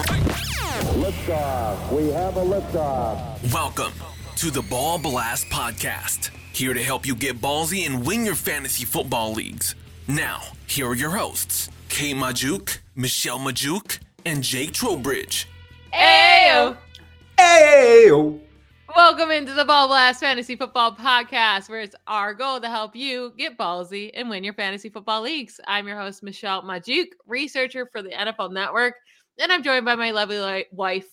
Liftoff. We have a liftoff. Welcome to the Ball Blast Podcast. Here to help you get ballsy and win your fantasy football leagues. Now, here are your hosts, Kay Magdziuk, Michelle Magdziuk, and Jake Trowbridge. Ayo! Hey! Welcome into the Ball Blast Fantasy Football Podcast, where it's our goal to help you get ballsy and win your fantasy football leagues. I'm your host, Michelle Magdziuk, researcher for the NFL Network, and I'm joined by my lovely li- wife,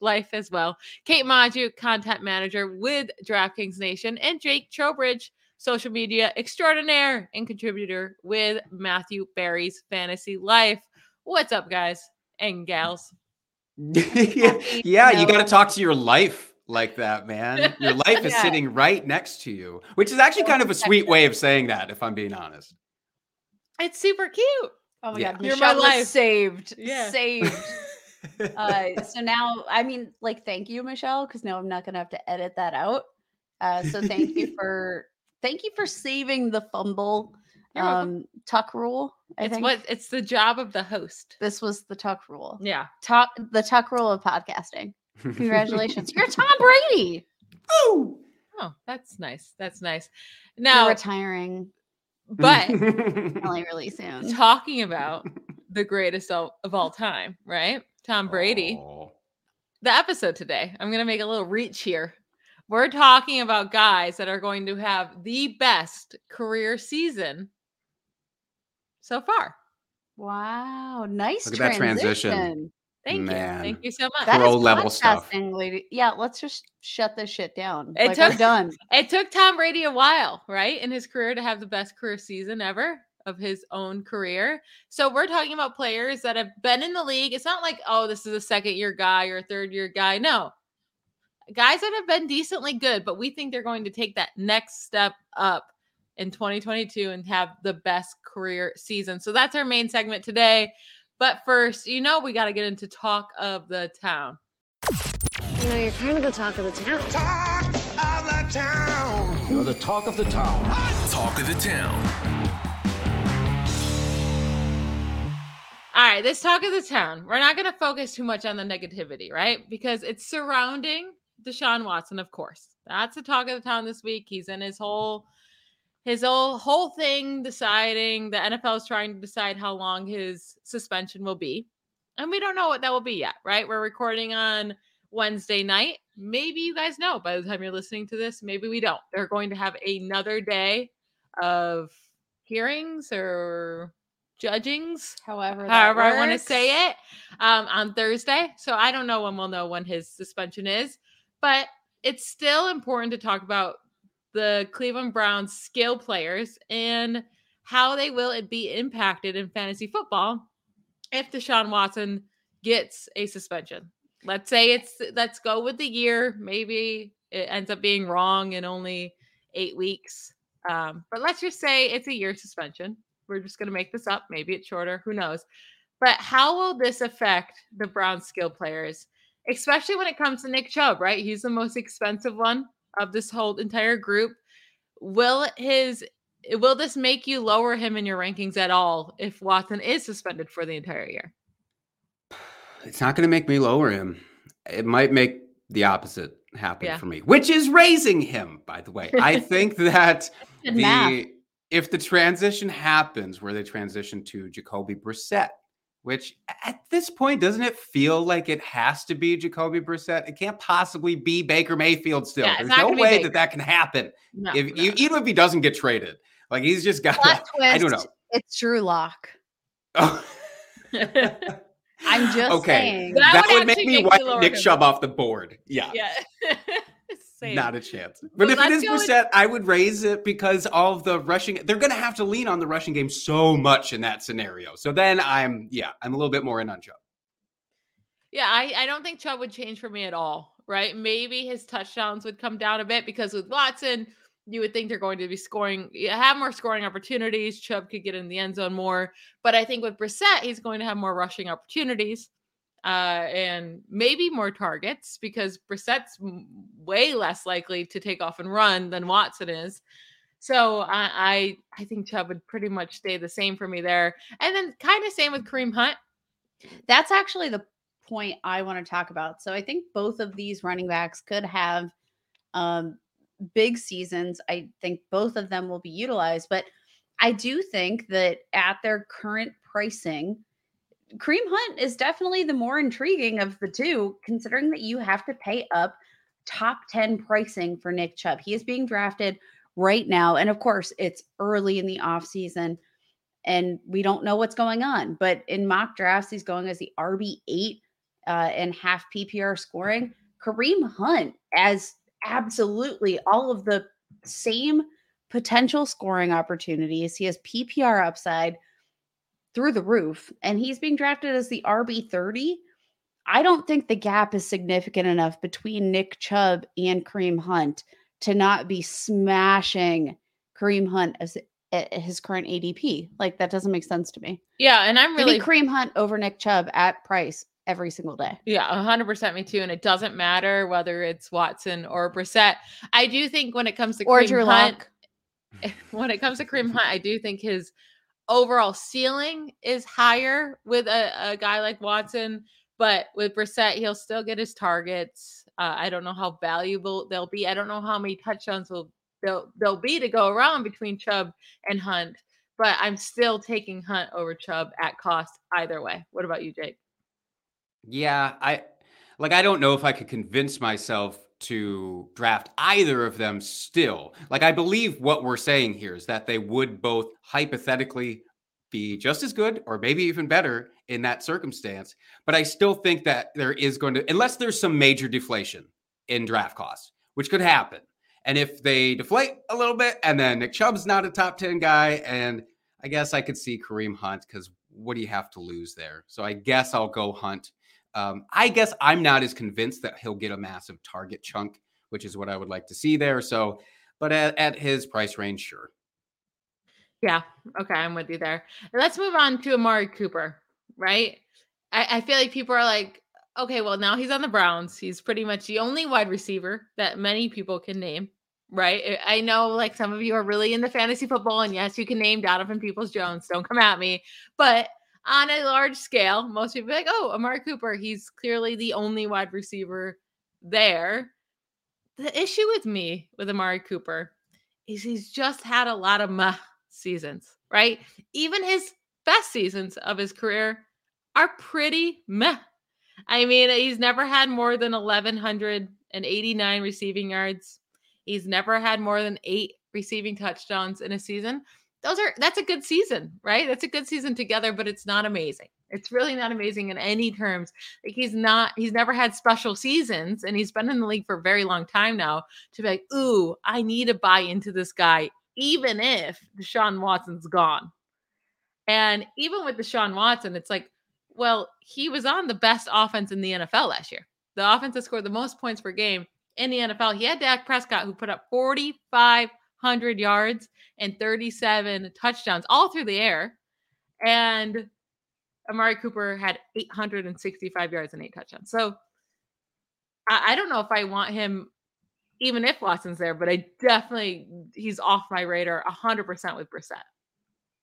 life as well, Kate Maju, content manager with DraftKings Nation, and Jake Trowbridge, social media extraordinaire and contributor with Matthew Berry's Fantasy Life. What's up, guys and gals? yeah, yeah, you got to talk to your life like that, man. Your life is Yeah. sitting right next to you, which is actually kind of a sweet way of saying that, if I'm being honest. It's super cute. Oh my Yeah. god, You're my Michelle life. was saved. Yeah. Saved. uh, so now, I mean, like, thank you, Michelle, because now I'm not gonna have to edit that out. Uh, so thank you for thank you for saving the fumble um, tuck rule. I it's think what it's the job of the host. this was the tuck rule. Yeah. Tuck the tuck rule of podcasting. Congratulations, you're Tom Brady. Ooh. Oh, that's nice. That's nice. You're Now, retiring but really, really soon. talking about the greatest of, of all time, right? Tom Brady. Oh. The episode today, I'm going to make a little reach here. We're talking about guys that are going to have the best career season so far. Wow, nice Look at that transition. Transition. Thank you. Thank you so much. That is Pro level stuff. lady. Yeah, let's just shut this shit down. It like, we're took- done. It took Tom Brady a while, right, in his career to have the best career season ever of his own career. So we're talking about players that have been in the league. It's not like, oh, this is a second year guy or a third year guy. No. Guys that have been decently good, but we think they're going to take that next step up in 2022 and have the best career season. So that's our main segment today. But first, you know, we got to get into talk of the town. You know, you're kind of the talk of the town. Talk of the town. You're the talk of the town. Talk of the Town. All right, this talk of the town. We're not going to focus too much on the negativity, right? Because it's surrounding Deshaun Watson, of course. That's the talk of the town this week. He's in his whole his whole whole thing deciding the NFL is trying to decide how long his suspension will be. And we don't know what that will be yet, right? We're recording on Wednesday night. Maybe you guys know by the time you're listening to this. Maybe we don't. They're going to have another day of hearings or judgings However, however I want to say it, um, on Thursday. So I don't know when we'll know when his suspension is, but it's still important to talk about the Cleveland Browns skill players and how they will be impacted in fantasy football if Deshaun Watson gets a suspension. Let's say it's let's go with the year. Maybe it ends up being wrong in only eight weeks. Um, but let's just say it's a year suspension. We're just going to make this up. Maybe it's shorter. Who knows? But how will this affect the Browns skill players, especially when it comes to Nick Chubb, right? He's the most expensive one of this whole entire group. Will his will this make you lower him in your rankings at all if Watson is suspended for the entire year? It's not going to make me lower him. It might make the opposite happen Yeah. for me, which is raising him, by the way. I think that math. the if the transition happens where they transition to Jacoby Brissett, which at this point doesn't it feel like it has to be Jacoby Brissett? It can't possibly be Baker Mayfield still. Yeah, There's no way that that can happen. No, if no, even if he doesn't get traded, like he's just got. Plot I don't know. It's Drew Lock. Oh. I'm just okay. saying. That That, would would make me make wipe Nick him. Chubb off the board. Yeah. yeah. Same. Not a chance. But if it is let's is go with- Brissett, I would raise it because all of the rushing. They're going to have to lean on the rushing game so much in that scenario. So then I'm, yeah, I'm a little bit more in on Chubb. Yeah, I, I don't think Chubb would change for me at all right? Maybe his touchdowns would come down a bit because with Watson, you would think they're going to be scoring, have more scoring opportunities. Chubb could get in the end zone more. But I think with Brissett, he's going to have more rushing opportunities uh, and maybe more targets because Brissett's way less likely to take off and run than Watson is. So I, I, I think Chubb would pretty much stay the same for me there. And then kind of same with Kareem Hunt. That's actually the point I want to talk about. So I think both of these running backs could have um, big seasons. I think both of them will be utilized, but I do think that at their current pricing, Kareem Hunt is definitely the more intriguing of the two, considering that you have to pay up top 10 pricing for Nick Chubb. He is being drafted right now. And of course, it's early in the offseason and we don't know what's going on. But in mock drafts, he's going as the RB8 uh, and half PPR scoring. Kareem Hunt as absolutely all of the same potential scoring opportunities. He has PPR upside through the roof, and he's being drafted as the RB 30. I don't think the gap is significant enough between Nick Chubb and Kareem Hunt to not be smashing Kareem Hunt as his current ADP. Like that doesn't make sense to me. Yeah, and I'm really Kareem Hunt over Nick Chubb at price every single day. Yeah, 100% me too. And it doesn't matter whether it's Watson or Brissett. I do think when it comes to or Kareem Drew Hunt, when it comes to Kareem Hunt, I do think his overall ceiling is higher with a, a guy like Watson. But with Brissett, he'll still get his targets. Uh, I don't know how valuable they'll be. I don't know how many touchdowns will they'll they'll be to go around between Chubb and Hunt. But I'm still taking Hunt over Chubb at cost either way. What about you, Jake? Yeah, I like I don't know if I could convince myself to draft either of them still. Like I believe what we're saying here is that they would both hypothetically be just as good or maybe even better in that circumstance, but I still think that there is going to unless there's some major deflation in draft costs, which could happen. And if they deflate a little bit and then Nick Chubb's not a top 10 guy and I guess I could see Kareem Hunt cuz what do you have to lose there? So I guess I'll go Hunt um, I guess I'm not as convinced that he'll get a massive target chunk, which is what I would like to see there. So, but at, at his price range, sure. Yeah. Okay. I'm with you there. Let's move on to Amari Cooper, right? I, I feel like people are like, okay, well, now he's on the Browns. He's pretty much the only wide receiver that many people can name, right? I know like some of you are really into fantasy football, and yes, you can name Donovan Peoples Jones. Don't come at me. But on a large scale, most people like, oh, Amari Cooper, he's clearly the only wide receiver there. The issue with me with Amari Cooper is he's just had a lot of meh seasons, right? Even his best seasons of his career are pretty meh. I mean, he's never had more than 1,189 receiving yards. He's never had more than eight receiving touchdowns in a season those are that's a good season, right? That's a good season together, but it's not amazing. It's really not amazing in any terms. Like he's not, he's never had special seasons, and he's been in the league for a very long time now. To be like, ooh, I need to buy into this guy, even if Deshaun Watson's gone. And even with Deshaun Watson, it's like, well, he was on the best offense in the NFL last year. The offense that scored the most points per game in the NFL. He had Dak Prescott, who put up 45 100 yards and 37 touchdowns all through the air. And Amari Cooper had 865 yards and eight touchdowns. So I, I don't know if I want him, even if Watson's there, but I definitely, he's off my radar 100% with Brissett.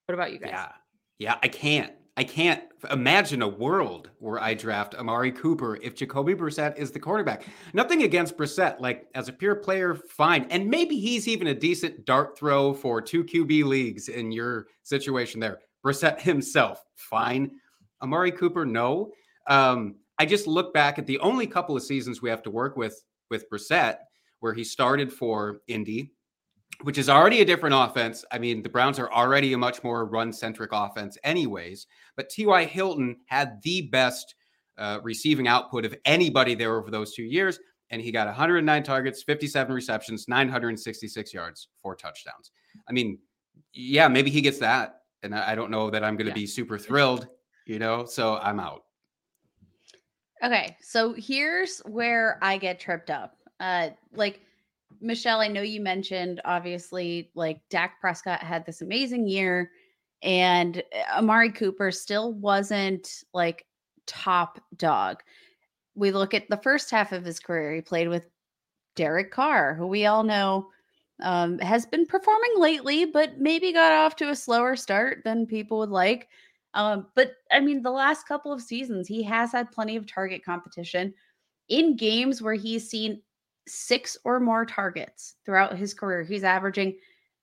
What about you guys? Yeah. Yeah, I can't. I can't imagine a world where I draft Amari Cooper if Jacoby Brissett is the quarterback. Nothing against Brissett, like as a pure player, fine. And maybe he's even a decent dart throw for two QB leagues in your situation there. Brissett himself, fine. Amari Cooper, no. Um, I just look back at the only couple of seasons we have to work with with Brissett, where he started for Indy, which is already a different offense. I mean, the Browns are already a much more run centric offense, anyways. But T.Y. Hilton had the best uh, receiving output of anybody there over those two years. And he got 109 targets, 57 receptions, 966 yards, four touchdowns. I mean, yeah, maybe he gets that. And I don't know that I'm going to yeah. be super thrilled, you know, so I'm out. Okay, so here's where I get tripped up. Uh like Michelle, I know you mentioned obviously like Dak Prescott had this amazing year and uh, Amari Cooper still wasn't like top dog. We look at the first half of his career, he played with Derek Carr, who we all know um, has been performing lately, but maybe got off to a slower start than people would like. Um, but I mean, the last couple of seasons, he has had plenty of target competition in games where he's seen six or more targets throughout his career. He's averaging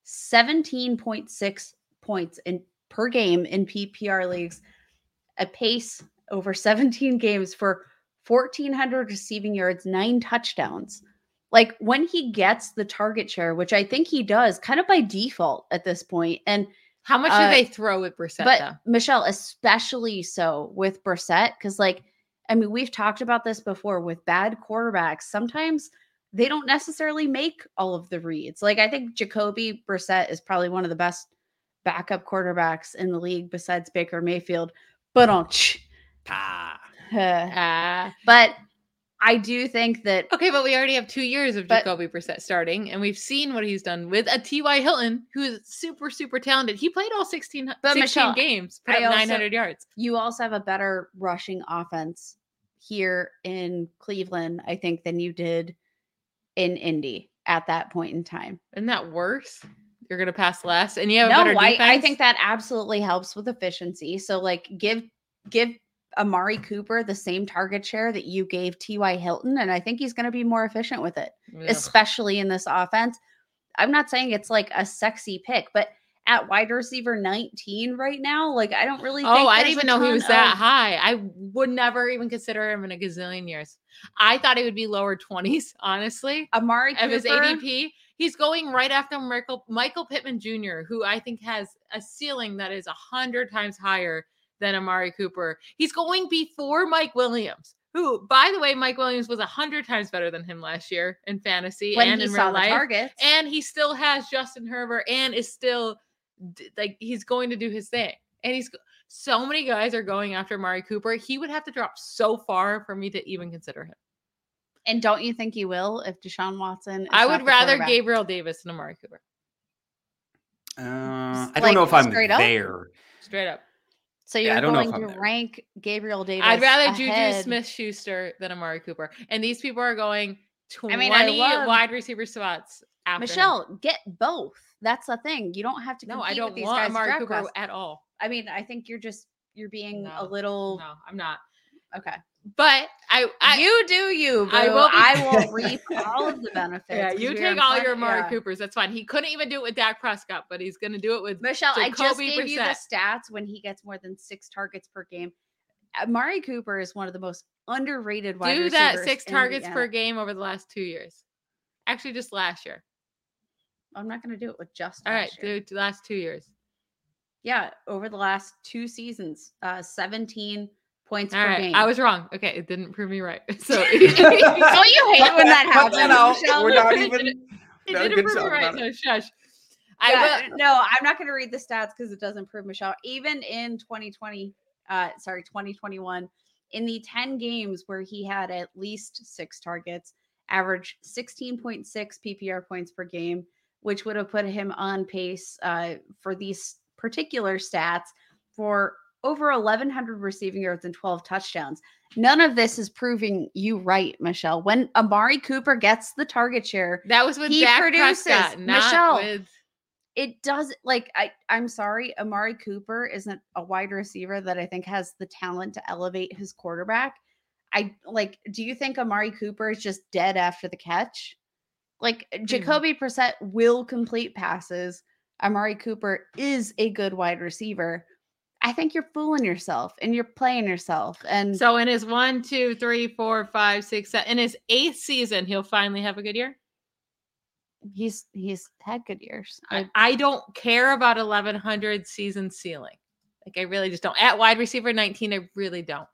17.6 points in per game in PPR leagues, a pace over 17 games for 1400 receiving yards, nine touchdowns. Like when he gets the target share, which I think he does kind of by default at this point. and How much Uh, do they throw at Brissett but though? Michelle, especially so with Brissett, because like, I mean, we've talked about this before with bad quarterbacks. Sometimes they don't necessarily make all of the reads. Like, I think Jacoby Brissett is probably one of the best backup quarterbacks in the league besides Baker Mayfield. But on, Ah. Ah. but I do think that Okay, but we already have two years of But- Jacoby Brissett starting, and we've seen what he's done with a T.Y. Hilton, who is super, super talented. He played all 16, But 16 Michelle, games, put I up also- 900 yards. you also have a better rushing offense here in Cleveland, I think, than you did in Indy at that point in time. Isn't that worse? You're going to pass less, and you have a no, better I. I think that absolutely helps with efficiency. So like give give Amari Cooper the same target share that you gave T.Y. Hilton, and I think he's going to be more efficient with it, Ugh. especially in this offense. I'm not saying it's like a sexy pick, but at wide receiver 19 right now, like I don't really. Oh, I didn't even know he was that high. I would never even consider him in a gazillion years. I thought he would be lower 20s, honestly, Amari of his ADP. He's going right after Michael, Michael Pittman Jr., who I think has a ceiling that is a hundred times higher than Amari Cooper. He's going before Mike Williams, who, by the way, Mike Williams was a hundred times better than him last year in fantasy when and he in real life. targets. And he still has Justin Herbert and is still like he's going to do his thing. And he's so many guys are going after Mari Cooper. He would have to drop so far for me to even consider him. And don't you think he will if Deshaun Watson? Is I would rather? Gabriel Davis than Amari Cooper. Uh, I don't know if I'm straight up? there. Straight up. So you're I don't know if going to there. rank Gabriel Davis. I'd rather Juju Smith Schuster than Amari Cooper. And these people are going 20 I mean, I love- wide receiver spots after him. Michelle, get both. That's the thing. You don't have to. No, I don't with these want guys Amari Cooper class. at all. I mean, I think you're just you're being a little No, I'm not. okay. But I, I you do you. Boo. I will be- I will reap all of the benefits. yeah, you take all front- your Amari yeah. Coopers. That's fine. He couldn't even do it with Dak Prescott, but he's going to do it with Michelle, I just Jacoby gave you the stats when he gets more than six targets per game. Uh, Amari Cooper is one of the most underrated wide do that receivers six in the targets per game over the last two years. Actually, just last year. I'm not going to do it with just. All right, last year. do the last two years. Yeah, over the last two seasons, uh, 17 points All per right, game. I was wrong. Okay, it didn't prove me right. So Don't you hate when that Cut that happens? out. Michelle? We're not even. didn't- It not didn't prove me right. about So shush. I Yeah, will, no, I'm not going to read the stats because it doesn't prove Michelle. Even in 2020, uh, sorry, 2021, in the 10 games where he had at least six targets, average 16.6 PPR points per game, which would have put him on pace uh, for these particular stats for over 1,100 receiving yards and 12 touchdowns. None of this is proving you right, Michelle. When Amari Cooper gets the target share, that was with He Dak produces. Prescott, Michelle, with. it does like I I'm sorry, Amari Cooper isn't a wide receiver that I think has the talent to elevate his quarterback. I like do you think Amari Cooper is just dead after the catch? Like eh, mm. Jacoby Brissett will complete passes. Amari Cooper is a good wide receiver. I think you're fooling yourself and you're playing yourself. And So in his one, two, three, four, five, six, seven, in his eighth season, he'll finally have a good year. he's he's had good years. I, I- I don't care about 1100 season ceiling. Like I really just don't. At wide receiver 19, I really don't.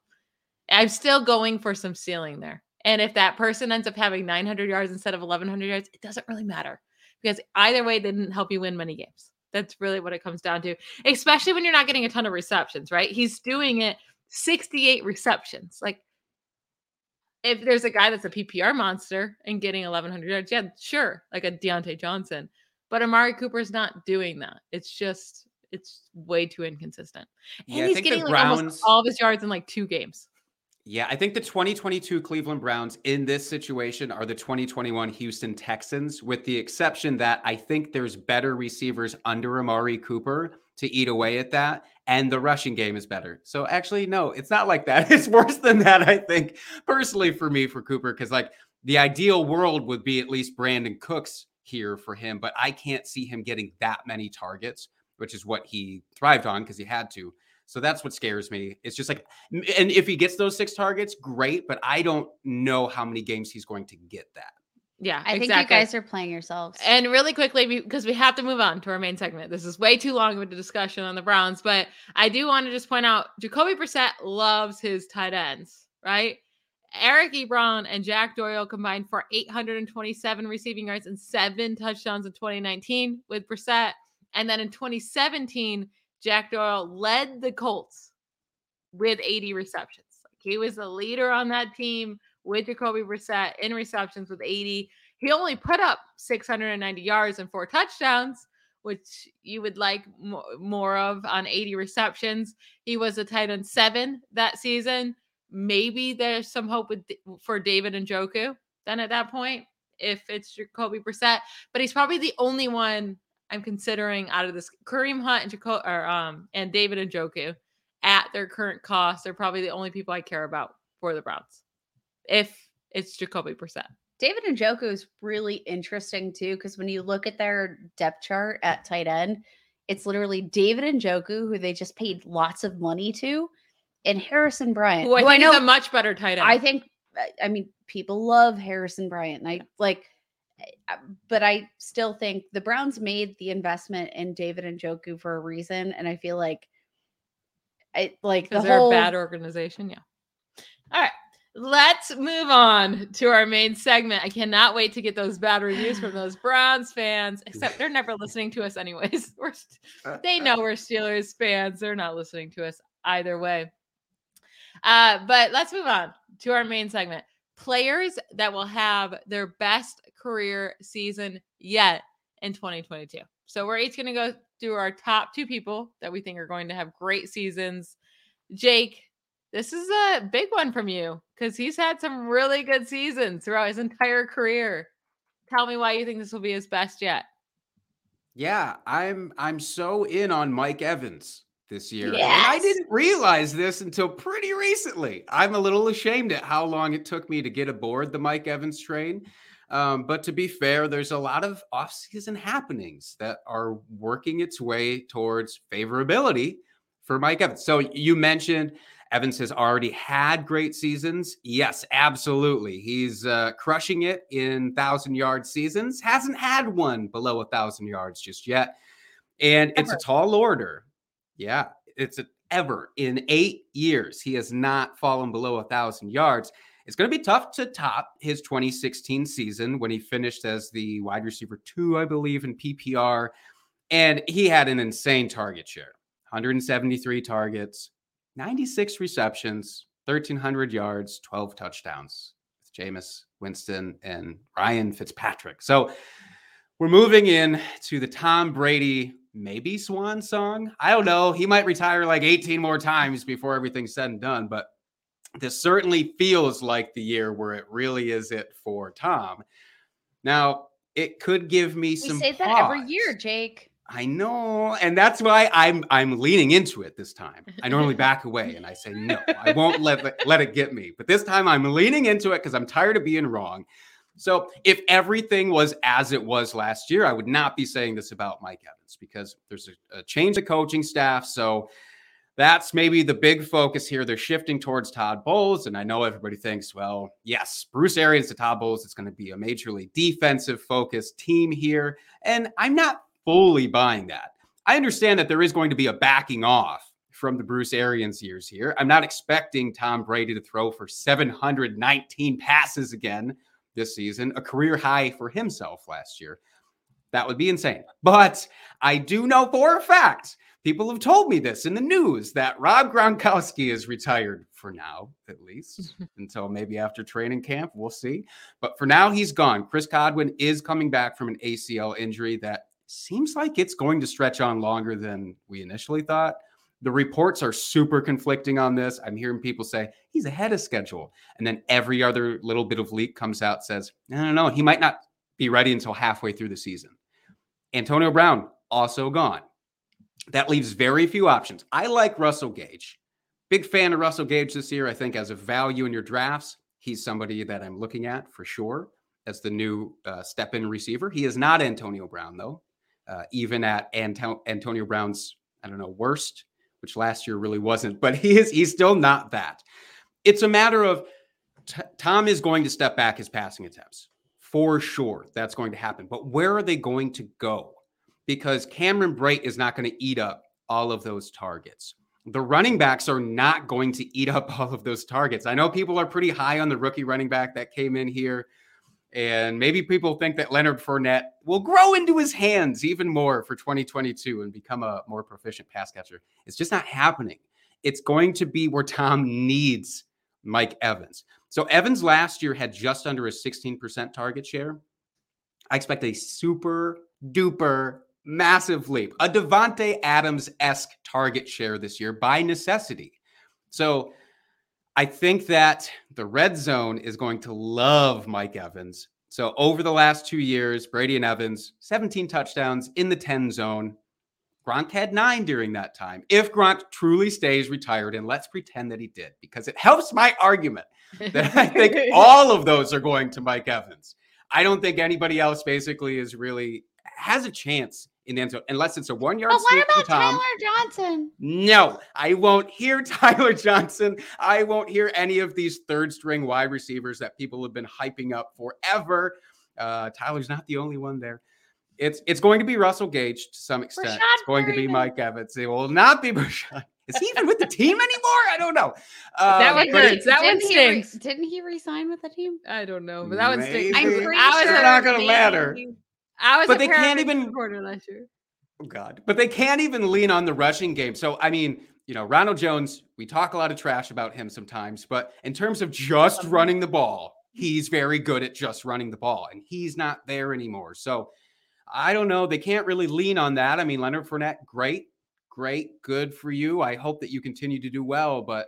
I'm still going for some ceiling there. And if that person ends up having 900 yards instead of 1100 yards, it doesn't really matter because either way, they didn't help you win many games. That's really what it comes down to, especially when you're not getting a ton of receptions, right? He's doing it 68 receptions. Like if there's a guy that's a PPR monster and getting 1,100 yards, yeah, sure, like a Diontae Johnson. But Amari Cooper's not doing that. It's just, it's way too inconsistent. And Yeah, he's getting like almost all of his yards in like two games. Yeah, I think the 2022 Cleveland Browns in this situation are the 2021 Houston Texans, with the exception that I think there's better receivers under Amari Cooper to eat away at that, and the rushing game is better. So actually, no, it's not like that. It's worse than that, I think, personally for me for Cooper, because like the ideal world would be at least Brandin Cooks here for him, but I can't see him getting that many targets, which is what he thrived on because he had to. So that's what scares me. It's just like, and if he gets those six targets, great. But I don't know how many games he's going to get that. Yeah, I think exactly. you guys are playing yourselves. And really quickly, because we have to move on to our main segment. This is way too long of a discussion on the Browns, but I do want to just point out Jacoby Brissett loves his tight ends, right? Eric Ebron and Jack Doyle combined for 827 receiving yards and seven touchdowns in 2019 with Brissett. And then in 2017, Jack Doyle led the Colts with 80 receptions. Like he was the leader on that team with Jacoby Brissett in receptions with 80. He only put up 690 yards and four touchdowns, which you would like mo- more of on 80 receptions. He was a tight end seven that season. Maybe there's some hope with, for David Njoku then at that point if it's Jacoby Brissett, but he's probably the only one I'm considering out of this Kareem Hunt and Jaco- or um and David Njoku at their current cost. They're probably the only people I care about for the Browns. If it's Jacoby Brissett. David and Njoku is really interesting too, because when you look at their depth chart at tight end, it's literally David Njoku, who they just paid lots of money to, and Harrison Bryant, Who I who think I know is a much better tight end. I think, I- mean, people love Harrison Bryant. And I like, but I still think the Browns made the investment in David Njoku for a reason. And I feel like, I like the they're whole, a bad organization. Yeah. All right. Let's move on to our main segment. I cannot wait to get those bad reviews from those Browns fans, except they're never listening to us anyways. We're st- they know we're Steelers fans. They're not listening to us either way. Uh, but let's move on to our main segment. Players that will have their best career season yet in 2022. So we're each going to go through our top two people that we think are going to have great seasons. Jake, this is a big one from you because he's had some really good seasons throughout his entire career. Tell me why you think this will be his best yet. Yeah, I'm I'm so in on Mike Evans this year. And I didn't realize this until pretty recently. I'm a little ashamed at how long it took me to get aboard the Mike Evans train. Um, but to be fair, there's a lot of offseason happenings that are working its way towards favorability for Mike Evans. So you mentioned Evans has already had great seasons. Yes, absolutely. He's uh, crushing it in thousand yard seasons. Hasn't had one below a thousand yards just yet. And it's a tall order. Yeah, it's a, ever in eight years. He has not fallen below a thousand yards. It's going to be tough to top his 2016 season when he finished as the wide receiver two, I believe, in PPR. And he had an insane target share 173 targets, 96 receptions, 1,300 yards, 12 touchdowns. With Jameis Winston and Ryan Fitzpatrick. So we're moving in to the Tom Brady maybe swan song. I don't know. He might retire like 18 more times before everything's said and done, but this certainly feels like the year where it really is it for Tom. Now, it could give me we some say that every year, Jake. I know, and that's why I'm I'm leaning into it this time. I normally back away and I say no, I won't let let it get me. But this time I'm leaning into it because I'm tired of being wrong. So if everything was as it was last year, I would not be saying this about Mike Evans because there's a, a change of coaching staff. So that's maybe the big focus here. They're shifting towards Todd Bowles, and I know everybody thinks, well, yes, Bruce Arians to Todd Bowles. It's going to be a majorly defensive focused team here, and I'm not fully buying that. I understand that there is going to be a backing off from the Bruce Arians years here. I'm not expecting Tom Brady to throw for 719 passes again this season, a career high for himself last year. That would be insane. But I do know for a fact People have told me this in the news that Rob Gronkowski is retired for now, at least until maybe after training camp. We'll see. But for now, he's gone. Chris Godwin is coming back from an ACL injury that seems like it's going to stretch on longer than we initially thought. The reports are super conflicting on this. I'm hearing people say he's ahead of schedule. And then every other little bit of leak comes out says, no, no, no, he might not be ready until halfway through the season. Antonio Brown also gone. That leaves very few options. I like Russell Gage. Big fan of Russell Gage this year. I think as a value in your drafts, he's somebody that I'm looking at for sure as the new uh, step in receiver. He is not Antonio Brown, though. Uh, even at Anto- Antonio Brown's, I don't know, worst, which last year really wasn't, but he is, he's still not that. It's a matter of t- Tom is going to step back his passing attempts for sure. That's going to happen. But where are they going to go? because Cameron Brate is not going to eat up all of those targets. The running backs are not going to eat up all of those targets. I know people are pretty high on the rookie running back that came in here. And maybe people think that Leonard Fournette will grow into his hands even more for 2022 and become a more proficient pass catcher. It's just not happening. It's going to be where Tom needs Mike Evans. So Evans last year had just under a 16% target share. I expect a super duper massive leap, a Davante Adams esque target share this year by necessity. So I think that the red zone is going to love Mike Evans. So over the last two years, Brady and Evans, 17 touchdowns in the 10 zone. Gronk had nine during that time. If Gronk truly stays retired, and let's pretend that he did, because it helps my argument that I think all of those are going to Mike Evans. I don't think anybody else basically is really has a chance in the end zone, unless it's a one yard. But what about Tyler Johnson? No, I won't hear Tyler Johnson. I won't hear any of these third string wide receivers that people have been hyping up forever. Uh, Tyler's not the only one there. It's it's going to be Russell Gage to some extent. Rashad it's going to be Mike Evans. It will not be Rashad. Is he even with the team anymore? I don't know. Uh, that one but hurts. That one didn't he re- stinks. didn't he resign with the team? I don't know, but that one stinks. I'm pretty I sure a- not going to matter. I was But they can't even- reporter last year. Oh God. But they can't even lean on the rushing game. So I mean, you know, Ronald Jones, we talk a lot of trash about him sometimes, but in terms of just running the ball, he's very good at just running the ball, and he's not there anymore. So I don't know. They can't really lean on that. I mean, Leonard Fournette, great, great, good for you. I hope that you continue to do well, but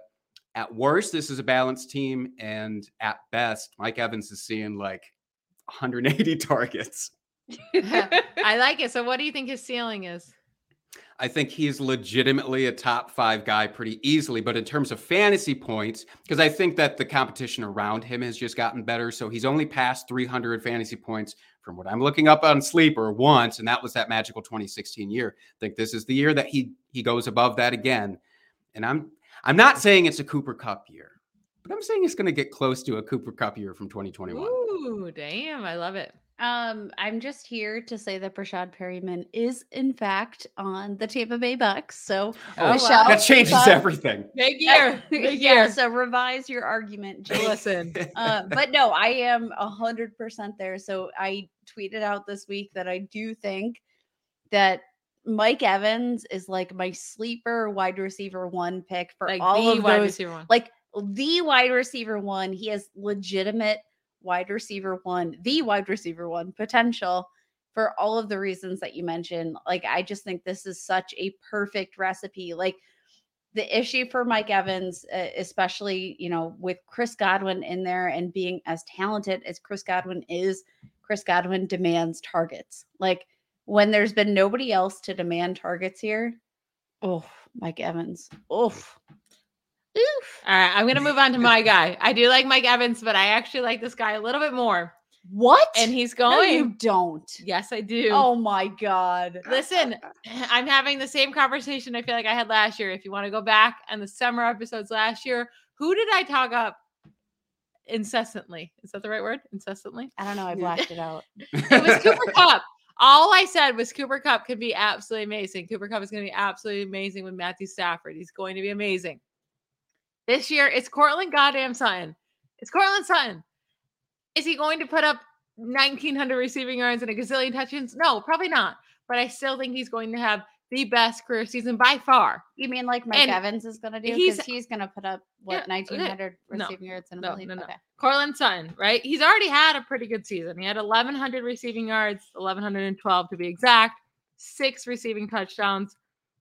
at worst, this is a balanced team, and at best, Mike Evans is seeing like 180 targets. I like it. So, what do you think his ceiling is? I think he's legitimately a top five guy pretty easily. But in terms of fantasy points, because I think that the competition around him has just gotten better. So he's only passed 300 fantasy points from what I'm looking up on Sleeper once, and that was that magical 2016 year. I think this is the year that he he goes above that again. And I'm I'm not saying it's a Cooper Kupp year, but I'm saying it's going to get close to a Cooper Kupp year from 2021. Ooh, damn. I love it. Um, I'm just here to say that Breshad Perriman is in fact on the Tampa Bay Bucks. So Oh, Michelle, wow. That changes uh, everything. Big year. Big yeah, so revise your argument, Jake. Listen. uh, but no, I am a hundred percent there. So I tweeted out this week that I do think that Mike Evans is like my sleeper wide receiver one pick for Like all the of wide those, receiver one. like the wide receiver one. He has legitimate wide receiver one, the wide receiver one potential for all of the reasons that you mentioned. Like, I just think this is such a perfect recipe. Like, the issue for Mike Evans, especially, you know, with Chris Godwin in there and being as talented as Chris Godwin is, Chris Godwin demands targets. Like, when there's been nobody else to demand targets here, oh, Mike Evans. Oof. Oof. All right, I'm gonna move on to my guy. I do like Mike Evans, but I actually like this guy a little bit more. What? And he's No, going. you don't. Yes, I do. Oh my god. Listen, I'm having the same conversation I feel like I had last year. If you want to go back and the summer episodes last year, who did I talk up incessantly? Is that the right word? Incessantly? I don't know. I blacked it out. It was Cooper Kupp. All I said was Cooper Kupp could be absolutely amazing. Cooper Kupp is going to be absolutely amazing with Matthew Stafford. He's going to be amazing. This year, it's Courtland goddamn Sutton. It's Courtland Sutton. Is he going to put up 1,900 receiving yards and a gazillion touchdowns? No, probably not. But I still think he's going to have the best career season by far. You mean like Mike And Evans is going to do? he's- Because he's, going to put up what Yeah, okay. 1900 No, receiving yards in a no, no, no. Okay. Courtland Sutton, right? He's already had a pretty good season. He had 1,100 receiving yards, 1,112 to be exact, six receiving touchdowns.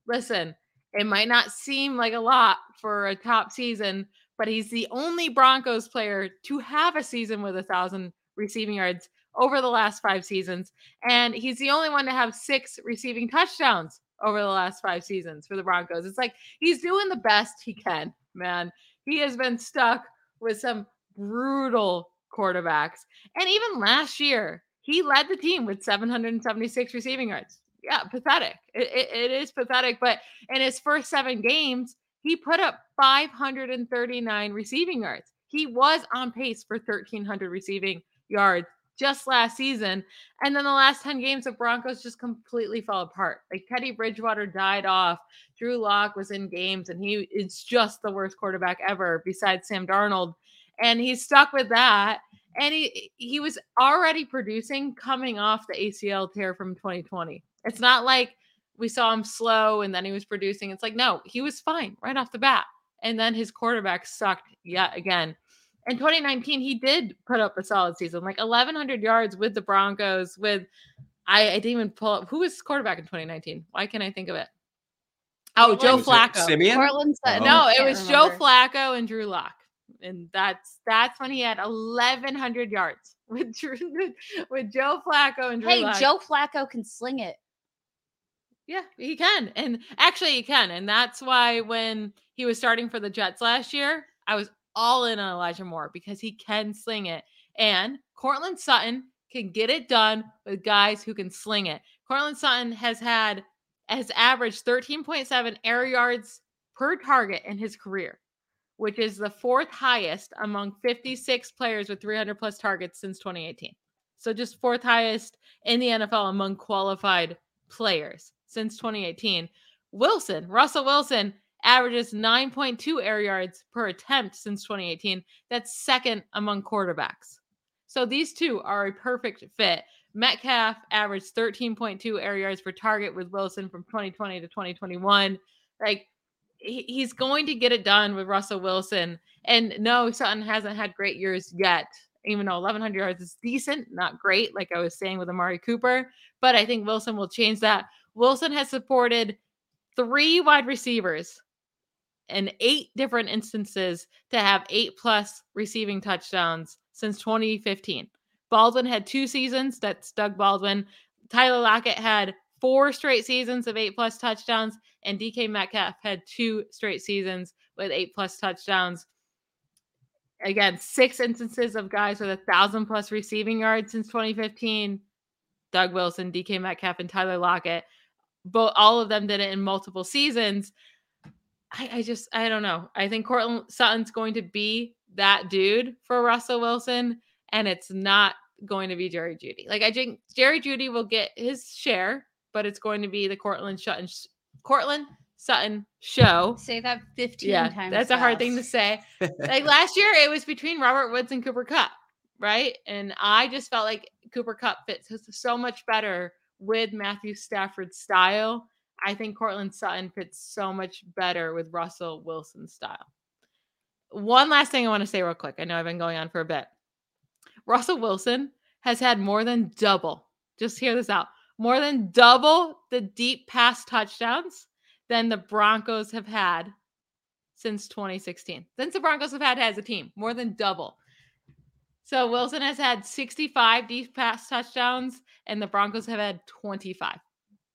Listen, it might not seem like a lot for a top season, but he's the only Broncos player to have a season with a thousand receiving yards over the last five seasons. And he's the only one to have six receiving touchdowns over the last five seasons for the Broncos. It's like he's doing the best he can, man. He has been stuck with some brutal quarterbacks. And even last year, he led the team with 776 receiving yards. Yeah, pathetic. It, it- it is pathetic. But in his first seven games, he put up 539 receiving yards. He was on pace for 1,300 receiving yards just last season. And then the last 10 games of Broncos just completely fell apart. Like Teddy Bridgewater died off. Drew Lock was in games, and he is just the worst quarterback ever besides Sam Darnold. And he's stuck with that. And he he was already producing coming off the ACL tear from 2020. It's not like we saw him slow and then he was producing. It's like, no, he was fine right off the bat. And then his quarterback sucked yet again. In 2019, he did put up a solid season, like 1,100 yards with the Broncos. With I, I didn't even pull up who was quarterback in 2019. Why can't I think of it? Oh, Joe Was Flacco. Simeon? Courtland Sutton. Oh. No, it can't was Joe. Flacco and Drew Lock, and that's that's when he had 1,100 yards with Drew, with Joe Flacco and Drew Hey, Lock. Joe Flacco can sling it. Yeah, he can. And actually, he can. And that's why when he was starting for the Jets last year, I was all in on Elijah Moore because he can sling it. And Courtland Sutton can get it done with guys who can sling it. Courtland Sutton has had, has averaged 13.7 air yards per target in his career, which is the fourth highest among 56 players with 300 plus targets since 2018. So just fourth highest in the NFL among qualified players since 2018. Wilson, Russell Wilson, averages 9.2 air yards per attempt since 2018. That's second among quarterbacks. So these two are a perfect fit. Metcalf averaged 13.2 air yards per target with Wilson from 2020 to 2021. Like he's going to get it done with Russell Wilson. And no, Sutton hasn't had great years yet, even though 1,100 yards is decent, not great, like I was saying with Amari Cooper. But I think Wilson will change that. Wilson has supported three wide receivers in eight different instances to have eight plus receiving touchdowns since 2015. Baldwin had two seasons. That's Doug Baldwin. Tyler Lockett had four straight seasons of eight plus touchdowns, and DK Metcalf had two straight seasons with eight plus touchdowns. Again, six instances of guys with a thousand plus receiving yards since 2015. Doug Wilson, DK Metcalf, and Tyler Lockett. But all of them did it in multiple seasons. I, I just I don't know. I think Courtland Sutton's going to be that dude for Russell Wilson, and it's not going to be Jerry Jeudy. Like I think Jerry Jeudy will get his share, but it's going to be the Courtland Sutton Courtland Sutton show. Say that 15 Yeah, times. that's a hard thing to say. like last year, it was between Robert Woods and Cooper Kupp, right? And I just felt like Cooper Kupp fits so much better with Matthew Stafford's style. I think Courtland Sutton fits so much better with Russell Wilson's style. One last thing I want to say real quick. I know I've been going on for a bit. Russell Wilson has had more than double, just hear this out, more than double the deep pass touchdowns than the Broncos have had since 2016. Since the Broncos have had as a team, more than double. So Wilson has had 65 deep pass touchdowns, and the Broncos have had 25.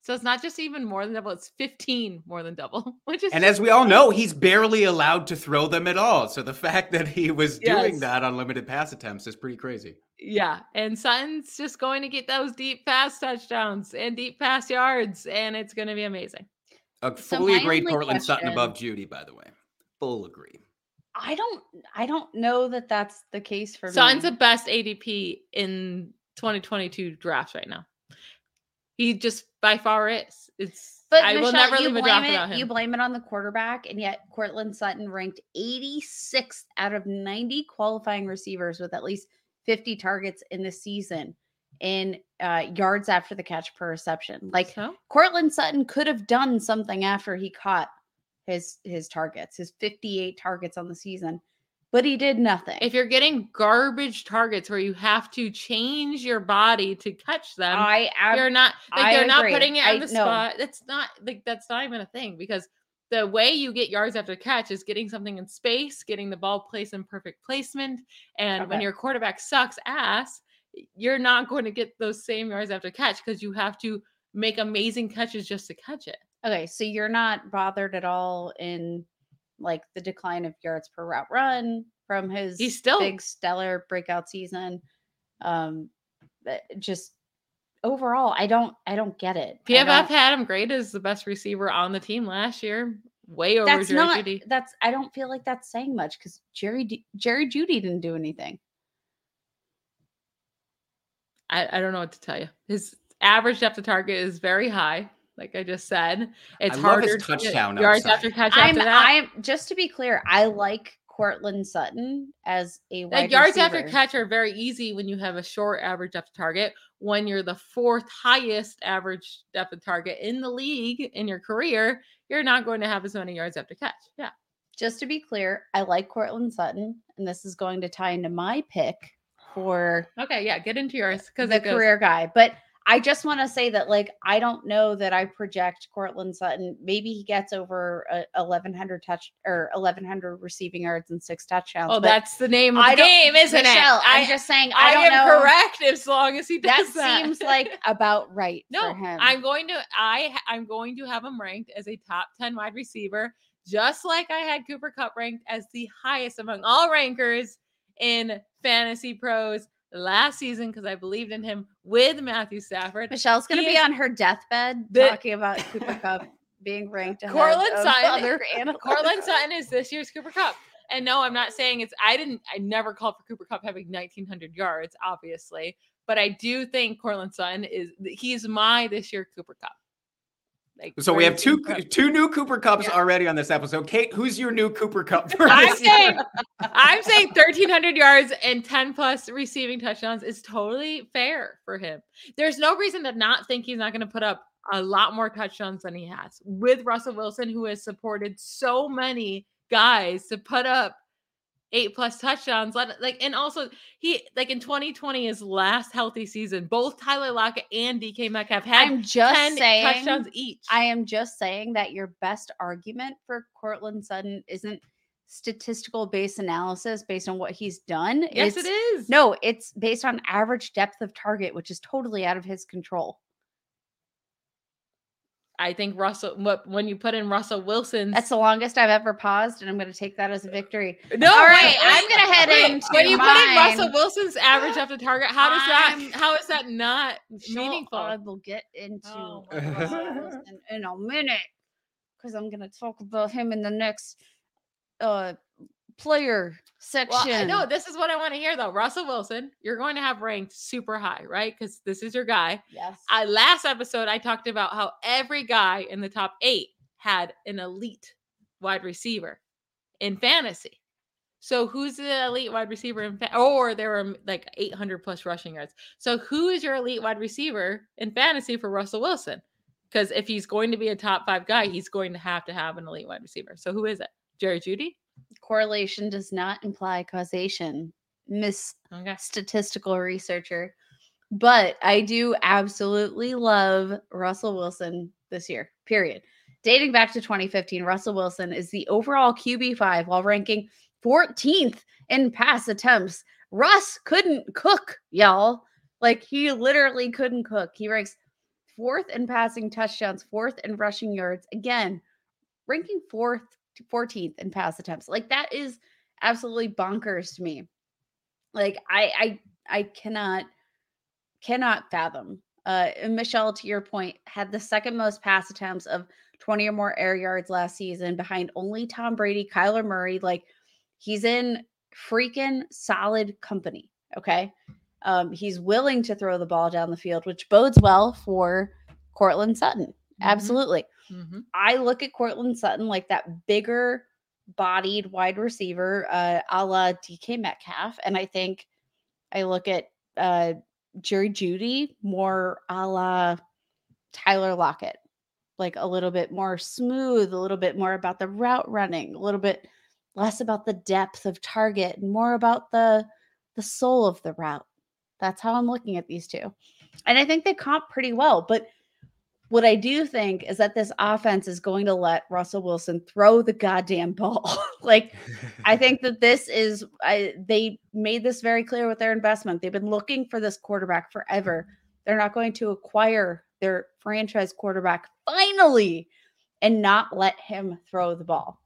So it's not just even more than double, it's 15 more than double, which is And as we all know, he's barely allowed to throw them at all. So the fact that he was doing that on limited pass attempts is pretty crazy. Yeah, and Sutton's just going to get those deep pass touchdowns and deep pass yards, and it's going to be amazing. I fully my agree. Courtland Sutton above Jeudy, by the way. Full agree. I don't I don't know that that's the case for Sutton's me. the best ADP in 2022 drafts right now. He just by far is. It's But I will Michelle, never you leave a blame draft it, without him. You blame it on the quarterback, and yet Courtland Sutton ranked 86th out of 90 qualifying receivers with at least 50 targets in the season. in uh, yards after the catch per reception. Like So? Courtland Sutton could have done something after he caught his his targets, his 58 targets on the season, but he did nothing. If you're getting garbage targets where you have to change your body to catch them, I ab- you're not like I they're not putting it I on the know. spot. That's not like that's not even a thing because the way you get yards after catch is getting something in space, getting the ball placed in perfect placement. And when your quarterback sucks ass, you're not going to get those same yards after catch because you have to make amazing catches just to catch it. Okay, so you're not bothered at all in like the decline of yards per route run from his He's still- big stellar breakout season. Um but just overall, I don't I don't get it. PFF had him great as the best receiver on the team last year, way over that's Jerry not Judy. that's I don't feel like that's saying much because Jerry D- Jerry Jeudy didn't do anything. I, I don't know what to tell you. His average depth of target is very high, like I just said. It's I love his harder to get touchdown yards after catch I'm after that. I'm just to be clear, I like Courtland Sutton as a wide like yards after catch are very easy when you have a short average depth of target. When you're the fourth highest average depth of target in the league in your career, you're not going to have as many yards after catch. Yeah. just to be clear, I like Courtland Sutton, and this is going to tie into my pick for Okay. Yeah. Get into yours because the it goes, career guy. But I just want to say that, like, I don't know that I project Courtland Sutton. Maybe he gets over uh, a 1,100 touch or 1,100 receiving yards and six touchdowns. Oh, that's the name of the game, isn't Michelle, it? I'm I, just saying. I, I, don't am know. correct as long as he does that. seems like about right No, for him. I'm going to I I'm going to have him ranked as a top 10 wide receiver, just like I had Cooper Kupp ranked as the highest among all rankers in FantasyPros last season because I believed in him with Matthew Stafford. Michelle's going to be on her deathbed The- talking about Cooper Cup being ranked of Sutton- other analysts. Sutton is this year's Cooper Kupp. And no, I'm not saying it's I didn't I never called for Cooper Kupp having 1900 yards, obviously, but I do think Courtland Sutton is he's my this year Cooper Kupp. Like So we have two two new Cooper Kupps Yeah. already on this episode. Kate, who's your new Cooper Kupp for I'm saying, I'm saying 1,300 yards and 10 plus receiving touchdowns is totally fair for him. There's no reason to not think he's not going to put up a lot more touchdowns than he has with Russell Wilson, who has supported so many guys to put up eight plus touchdowns. Let- Like, and also he like in 2020, his last healthy season, both Tyler Lockett and DK Metcalf had I'm just 10 saying. touchdowns each. I am just saying that your best argument for Courtland Sutton isn't statistical based analysis based on what he's done. yes, it's, it is. No, it's based on average depth of target, which is totally out of his control. I think Russell. What when you put in Russell Wilson, That's the longest I've ever paused, and I'm going to take that as a victory. No, All right, wait, I'm gonna head wait. into when you put in. Russell Wilson's average after target. How does that? I'm- How is that not meaningful? I will get into Oh Russell Wilson in a minute because I'm going to talk about him in the next uh player section. Well, I- no, this is what I want to hear though. Russell Wilson, you're going to have ranked super high, right? Because this is your guy. Yes. I last episode I talked about how every guy in the top eight had an elite wide receiver in fantasy. So who's the elite wide receiver in fa- or there were like 800 plus rushing yards. So who is your elite wide receiver in fantasy for Russell Wilson? Because if he's going to be a top five guy, he's going to have to have an elite wide receiver. So who is it? Jerry Jeudy? Correlation does not imply causation, Miss Okay. Statistical Researcher. But I do absolutely love Russell Wilson this year, period. Dating back to 2015, Russell Wilson is the overall QB5 while ranking 14th in pass attempts. Russ couldn't cook, y'all. Like he literally couldn't cook. He ranks fourth in passing touchdowns, fourth in rushing yards. Again, ranking fourth, 14th in pass attempts. Like that is absolutely bonkers to me. Like I I I cannot cannot fathom. Uh and Michelle, to your point, had the second most pass attempts of 20 or more air yards last season behind only Tom Brady, Kyler Murray. Like he's in freaking solid company. Okay. Um, he's willing to throw the ball down the field, which bodes well for Courtland Sutton. Absolutely. Mhm. I look at Courtland Sutton like that bigger bodied wide receiver, uh, a la DK Metcalf. And I think I look at uh, Jerry Jeudy more a la Tyler Lockett, like a little bit more smooth, a little bit more about the route running, a little bit less about the depth of target, and more about the the soul of the route. That's how I'm looking at these two. And I think they comp pretty well, but what I do think is that this offense is going to let Russell Wilson throw the goddamn ball. like, I think that this is, I, they made this very clear with their investment. They've been looking for this quarterback forever. They're not going to acquire their franchise quarterback finally and not let him throw the ball.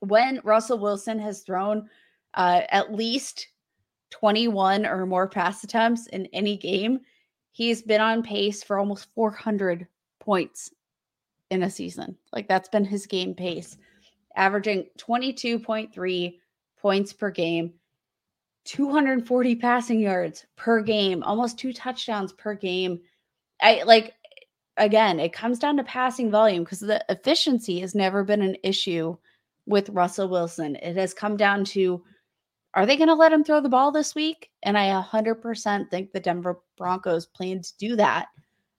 When Russell Wilson has thrown uh, at least 21 or more pass attempts in any game, he's been on pace for almost 400 points in a season. Like that's been his game pace, averaging 22.3 points per game, 240 passing yards per game, almost two touchdowns per game. I like again, it comes down to passing volume because the efficiency has never been an issue with Russell Wilson. It has come down to are they going to let him throw the ball this week? And I 100% think the Denver Broncos plan to do that.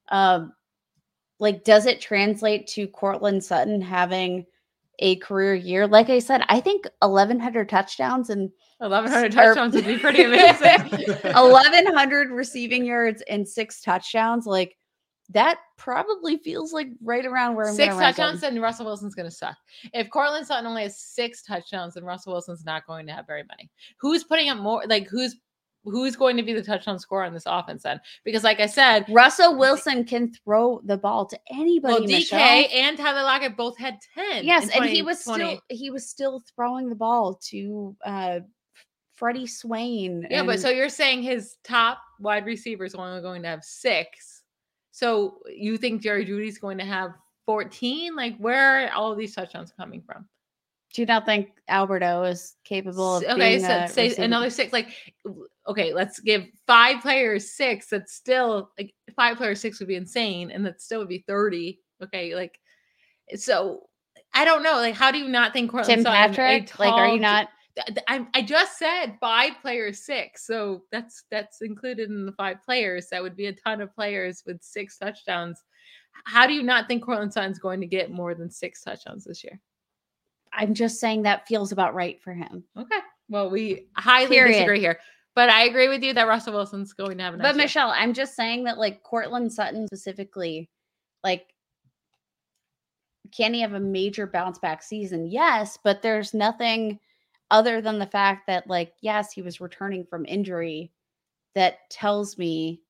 Um, like, does it translate to Courtland Sutton having a career year? Like I said, I think 1,100 touchdowns and 1,100 touchdowns would be pretty amazing. 1,100 receiving yards and six touchdowns. Like, that probably feels like right around where I'm six touchdowns, and Russell Wilson's going to suck. If Courtland Sutton only has six touchdowns, then Russell Wilson's not going to have very many. Who's putting up more? Like who's who's going to be the touchdown scorer on this offense then? Because like I said, Russell Wilson can throw the ball to anybody. Well, DK Michelle. and Tyler Lockett both had ten. Yes, and he was still he was still throwing the ball to uh Freddie Swain. Yeah, but so you're saying his top wide receiver is only going to have six. So you think Jerry Jeudy's going to have 14? Like where are all of these touchdowns coming from? do you not think Alberto is capable of okay, so say receiver? another six. Like, okay, let's give five players six. That's still like five players six would be insane, and that still would be 30. Okay, like so I don't know. Like, how do you not think Courtland Tim Sutton, Patrick? Like, are you not? I, I just said five players six, so that's that's included in the five players. That would be a ton of players with six touchdowns. How do you not think Courtland Sutton's going to get more than six touchdowns this year? I'm just saying that feels about right for him. Okay. Well, we highly Period. disagree here. But I agree with you that Russell Wilson's going to have a nice But year. Michelle, I'm just saying that like Courtland Sutton specifically, like can he have a major bounce back season? Yes, but there's nothing other than the fact that like yes, he was returning from injury that tells me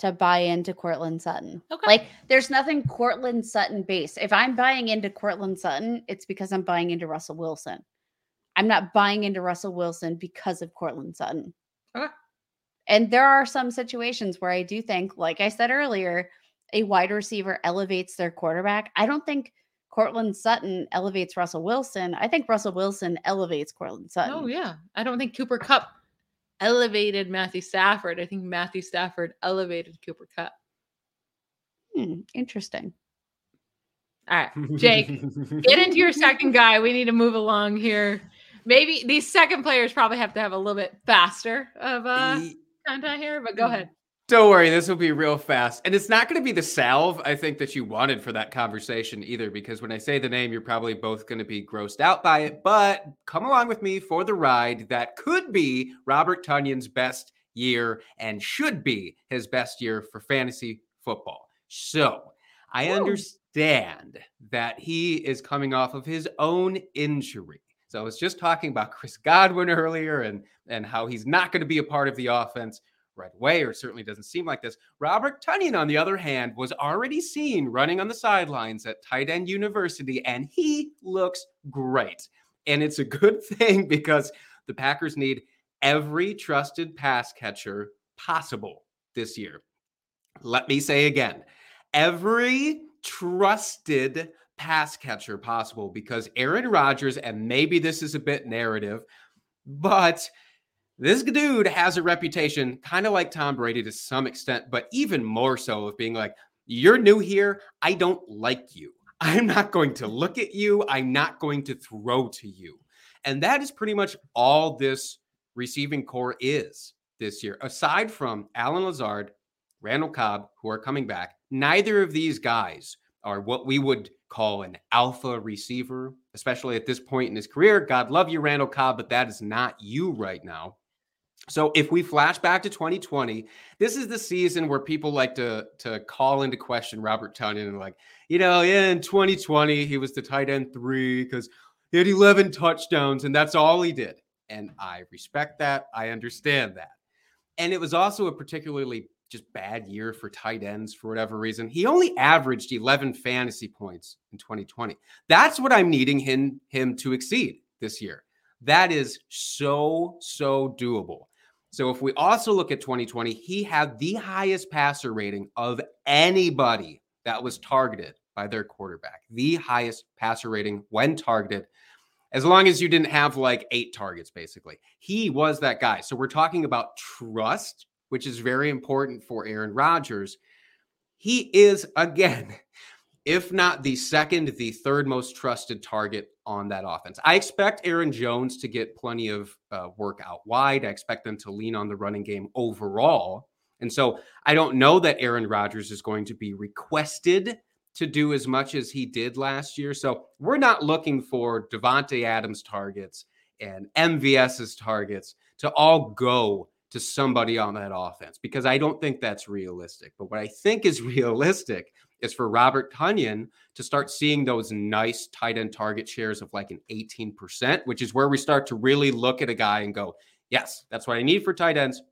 to buy into Courtland Sutton. Okay. Like there's nothing Courtland Sutton based. If I'm buying into Courtland Sutton, it's because I'm buying into Russell Wilson. I'm not buying into Russell Wilson because of Courtland Sutton. Okay. And there are some situations where I do think, like I said earlier, a wide receiver elevates their quarterback. I don't think Courtland Sutton elevates Russell Wilson. I think Russell Wilson elevates Courtland Sutton. Oh yeah. I don't think Cooper Kupp elevated Matthew Stafford. I think Matthew Stafford elevated Cooper Kupp. Hmm, interesting. All right, Jake, get into your second guy. We need to move along here. Maybe these second players probably have to have a little bit faster of uh Ye- content here, but go ahead. Don't worry, this will be real fast. And it's not going to be the salve I think that you wanted for that conversation either, because when I say the name, you're probably both going to be grossed out by it. But come along with me for the ride that could be Robert Tonyan's best year and should be his best year for fantasy football. So I understand that he is coming off of his own injury. So I was just talking about Chris Godwin earlier and, and how he's not going to be a part of the offense right away, or certainly doesn't seem like this. Robert Tonyan, on the other hand, was already seen running on the sidelines at Tight End University, and he looks great. And it's a good thing because the Packers need every trusted pass catcher possible this year. Let me say again every trusted pass catcher possible because Aaron Rodgers, and maybe this is a bit narrative, but this dude has a reputation, kind of like Tom Brady to some extent, but even more so of being like, you're new here. I don't like you. I'm not going to look at you. I'm not going to throw to you. And that is pretty much all this receiving corps is this year, aside from Allen Lazard, Randall Cobb, who are coming back, neither of these guys are what we would call an alpha receiver, especially at this point in his career. God love you, Randall Cobb, but that is not you right now. So if we flash back to 2020, this is the season where people like to to call into question Robert Tonyan and like, you know, in 2020 he was the tight end three because he had 11 touchdowns and that's all he did. And I respect that. I understand that. And it was also a particularly just bad year for tight ends for whatever reason. He only averaged 11 fantasy points in 2020. That's what I'm needing him him to exceed this year. That is so so doable. So if we also look at 2020, he had the highest passer rating of anybody that was targeted by their quarterback. The highest passer rating when targeted as long as you didn't have like eight targets, basically. He was that guy. So we're talking about trust, which is very important for Aaron Rodgers. He is, again, if not the second, the third most trusted target on that offense. I expect Aaron Jones to get plenty of uh, work out wide. I expect them to lean on the running game overall. And so I don't know that Aaron Rodgers is going to be requested to do as much as he did last year. So we're not looking for Davante Adams targets and MVS's targets to all go to somebody on that offense because I don't think that's realistic. But what I think is realistic is for Robert Tonyan to start seeing those nice tight end target shares of like an 18%, which is where we start to really look at a guy and go, yes, that's what I need for tight ends.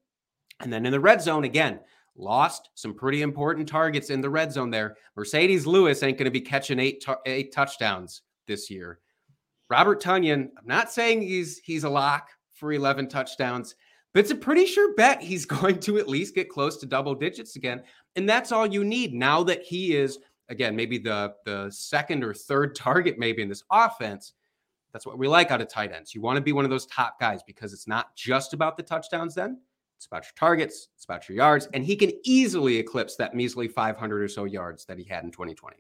And then in the red zone, again, lost some pretty important targets in the red zone there. Marcedes Lewis ain't going to be catching eight, eight touchdowns this year. Robert Tonyan, I'm not saying he's he's a lock for 11 touchdowns, but it's a pretty sure bet he's going to at least get close to double digits again. And that's all you need now that he is again maybe the the second or third target maybe in this offense. That's what we like out of tight ends. You want to be one of those top guys because it's not just about the touchdowns then. It's about your targets, it's about your yards, and he can easily eclipse that measly 500 or so yards that he had in 2020.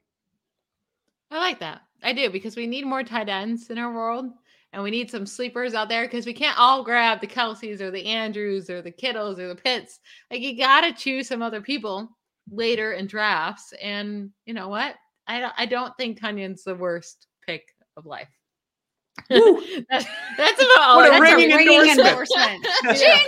I like that. I do because we need more tight ends in our world and we need some sleepers out there because we can't all grab the Kelces or the Andrews or the Kittles or the Pitts. Like you got to choose some other people later in drafts. And you know what? I don't, I don't think Tonyan's the worst pick of life. that's, that's about all. What a that's ringing endorsement. endorsement.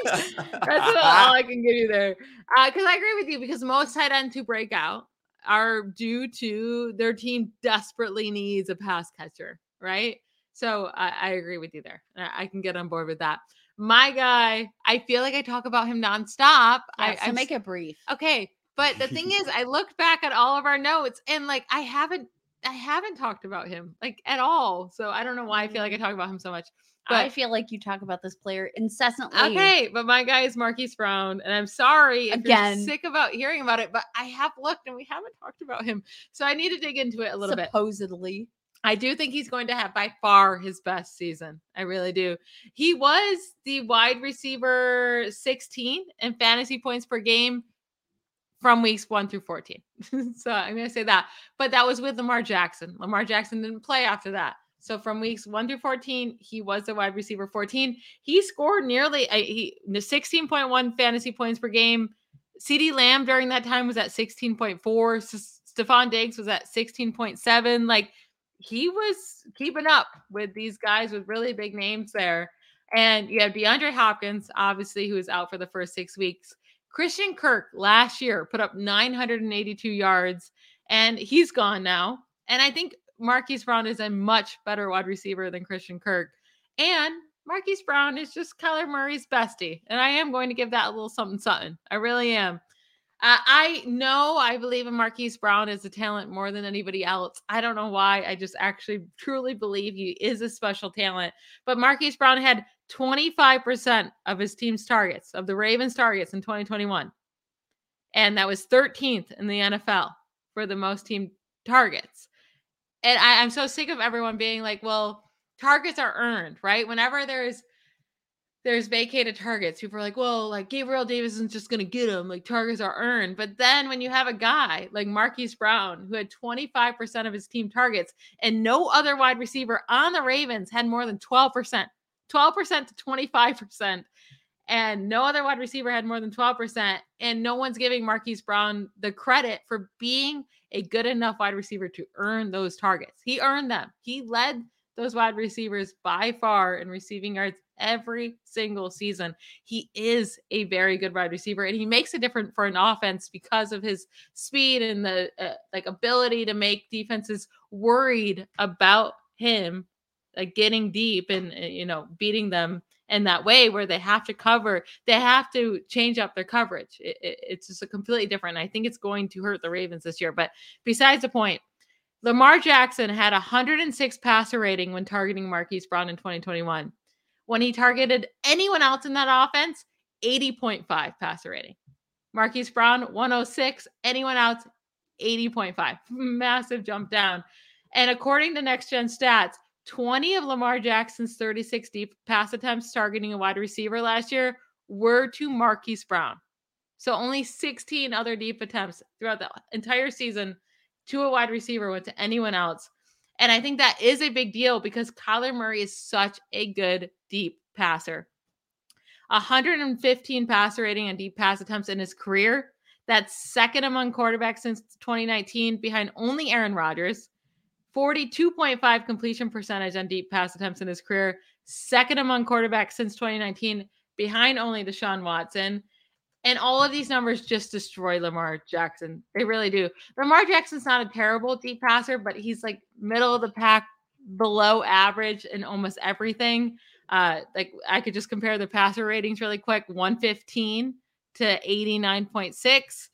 That's about all I can give you there. Uh, because I agree with you. Because most tight ends who break out are due to their team desperately needs a pass catcher, right? So I, I agree with you there. I, I can get on board with that. My guy, I feel like I talk about him nonstop. Yeah, I, so make it brief. Okay, but the thing is, I looked back at all of our notes and like I haven't I haven't talked about him like at all. So I don't know why I feel like I mm-hmm. talk about him so much. But I feel like you talk about this player incessantly. okay, but my guy is Marquise Brown, and I'm sorry if Again. you're sick about hearing about it, but I have looked and we haven't talked about him. So I need to dig into it a little bit. supposedly. I do think he's going to have by far his best season. I really do. He was the wide receiver 16 in fantasy points per game from weeks 1 through 14. so I'm going to say that. But that was with Lamar Jackson. Lamar Jackson didn't play after that. So from weeks 1 through 14, he was the wide receiver 14. He scored nearly a, he 16.1 fantasy points per game. CeeDee Lamb during that time was at 16.4. S- Stefon Diggs was at 16.7. Like he was keeping up with these guys with really big names there. And you had DeAndre Hopkins, obviously, who was out for the first six weeks. Christian Kirk last year put up 982 yards, and he's gone now. And I think Marquise Brown is a much better wide receiver than Christian Kirk. And Marquise Brown is just Kyler Murray's bestie. And I am going to give that a little something, something. I really am. Uh, I know I believe in Marquise Brown as a talent more than anybody else. I don't know why. I just actually truly believe he is a special talent. But Marquise Brown had 25% of his team's targets, of the Ravens' targets in 2021. And that was 13th in the NFL for the most team targets. And I, I'm so sick of everyone being like, well, targets are earned, right? Whenever there's there's vacated targets. People are like, well, like Gabriel Davis isn't just going to get them. Like targets are earned. But then when you have a guy like Marquise Brown, who had 25% of his team targets, and no other wide receiver on the Ravens had more than 12%, 12% to 25%. and no other wide receiver had more than 12%. And no one's giving Marquise Brown the credit for being a good enough wide receiver to earn those targets. He earned them. He led those wide receivers by far in receiving yards every single season. He is a very good wide receiver and he makes a difference for an offense because of his speed and the uh, like ability to make defenses worried about him like getting deep and uh, you know beating them in that way where they have to cover they have to change up their coverage it, it, it's just a completely different i think it's going to hurt the ravens this year but besides the point lamar jackson had 106 passer rating when targeting marquise brown in 2021 when he targeted anyone else in that offense 80.5 passer rating. Marquise brown 106 anyone else 80.5 massive jump down. And according to next gen stats 20 of Lamar Jackson's 36 deep pass attempts targeting a wide receiver last year were to Marquise Brown. So only 16 other deep attempts throughout the entire season to a wide receiver went to anyone else. And I think that is a big deal because Kyler Murray is such a good deep passer. 115 passer rating and deep pass attempts in his career. That's second among quarterbacks since 2019, behind only Aaron Rodgers. 42.5 completion percentage on deep pass attempts in his career, second among quarterbacks since 2019, behind only Deshaun Watson. And all of these numbers just destroy Lamar Jackson. They really do. Lamar Jackson's not a terrible deep passer, but he's like middle of the pack, below average in almost everything. Uh, like I could just compare the passer ratings really quick 115 to 89.6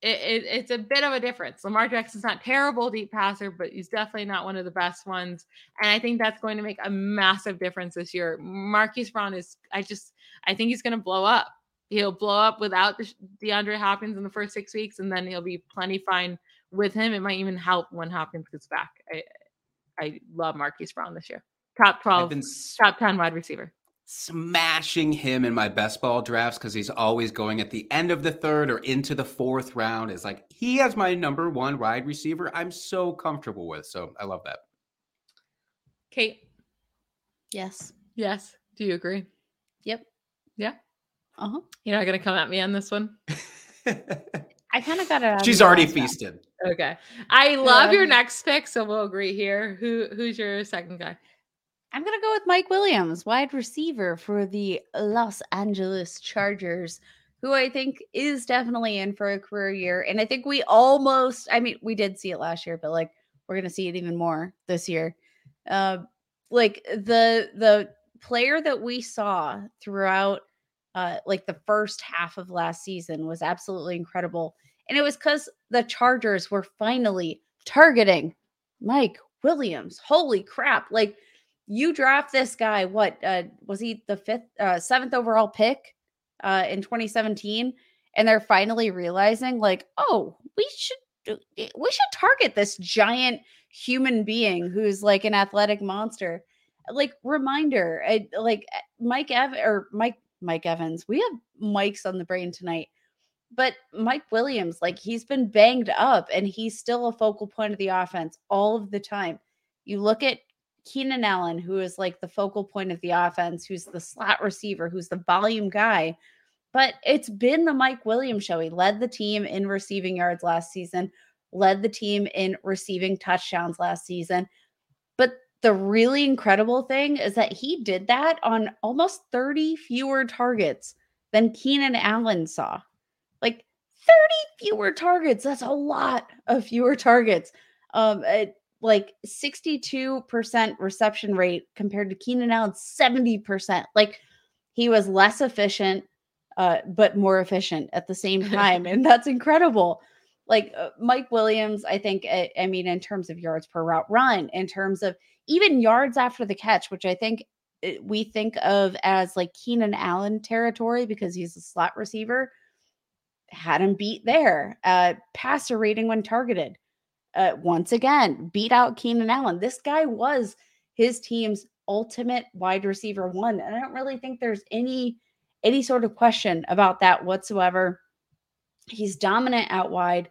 it, it, it's a bit of a difference. Lamar Jackson's not terrible deep passer, but he's definitely not one of the best ones. And I think that's going to make a massive difference this year. Marquise Brown is, I just, I think he's going to blow up. He'll blow up without the, DeAndre Hopkins in the first six weeks, and then he'll be plenty fine with him. It might even help when Hopkins gets back. I, I love Marquise Brown this year. Top 12, top 10 wide receiver smashing him in my best ball drafts because he's always going at the end of the third or into the fourth round. Is like he has my number one wide receiver. I'm so comfortable with. So I love that. Kate. Yes. Yes. Do you agree? Yep. Yeah. Uh huh. You're not gonna come at me on this one. I kind of got it. She's already feasted. Okay. I love your next pick, so we'll agree here. Who who's your second guy? I'm going to go with Mike Williams, wide receiver for the Los Angeles Chargers, who I think is definitely in for a career year. And I think we almost, I mean, we did see it last year, but like we're going to see it even more this year. Uh, like the, the, player that we saw throughout uh like the first half of last season was absolutely incredible and it was cuz the Chargers were finally targeting Mike Williams. Holy crap. Like you draft this guy what uh was he the fifth uh seventh overall pick uh in 2017 and they're finally realizing like oh we should eh, we should target this giant human being who's like an athletic monster like reminder uh, like eh, mike ev or mike mike evans we have Mike's on the brain tonight but mike williams like he's been banged up and he's still a focal point of the offense all of the time you look at Keenan Allen, who is like the focal point of the offense, who's the slot receiver, who's the volume guy. But it's been the Mike Williams show. He led the team in receiving yards last season, led the team in receiving touchdowns last season. The really incredible thing is that he did that on almost 30 fewer targets than Keenan Allen saw. Like 30 fewer targets. That's a lot of fewer targets. Um, it, like 62% reception rate compared to Keenan Allen's 70%. Like he was less efficient, uh, but more efficient at the same time. and that's incredible. Like uh, Mike Williams, I think, I, I mean, in terms of yards per route run, in terms of even yards after the catch, which I think eh, we think of as like Keenan Allen territory because he's a slot receiver, had him beat there. Uh, passer rating when targeted uh, once again beat out Keenan Allen. This guy was his team's ultimate wide receiver one, and I don't really think there's any any sort of question about that whatsoever. He's dominant out wide.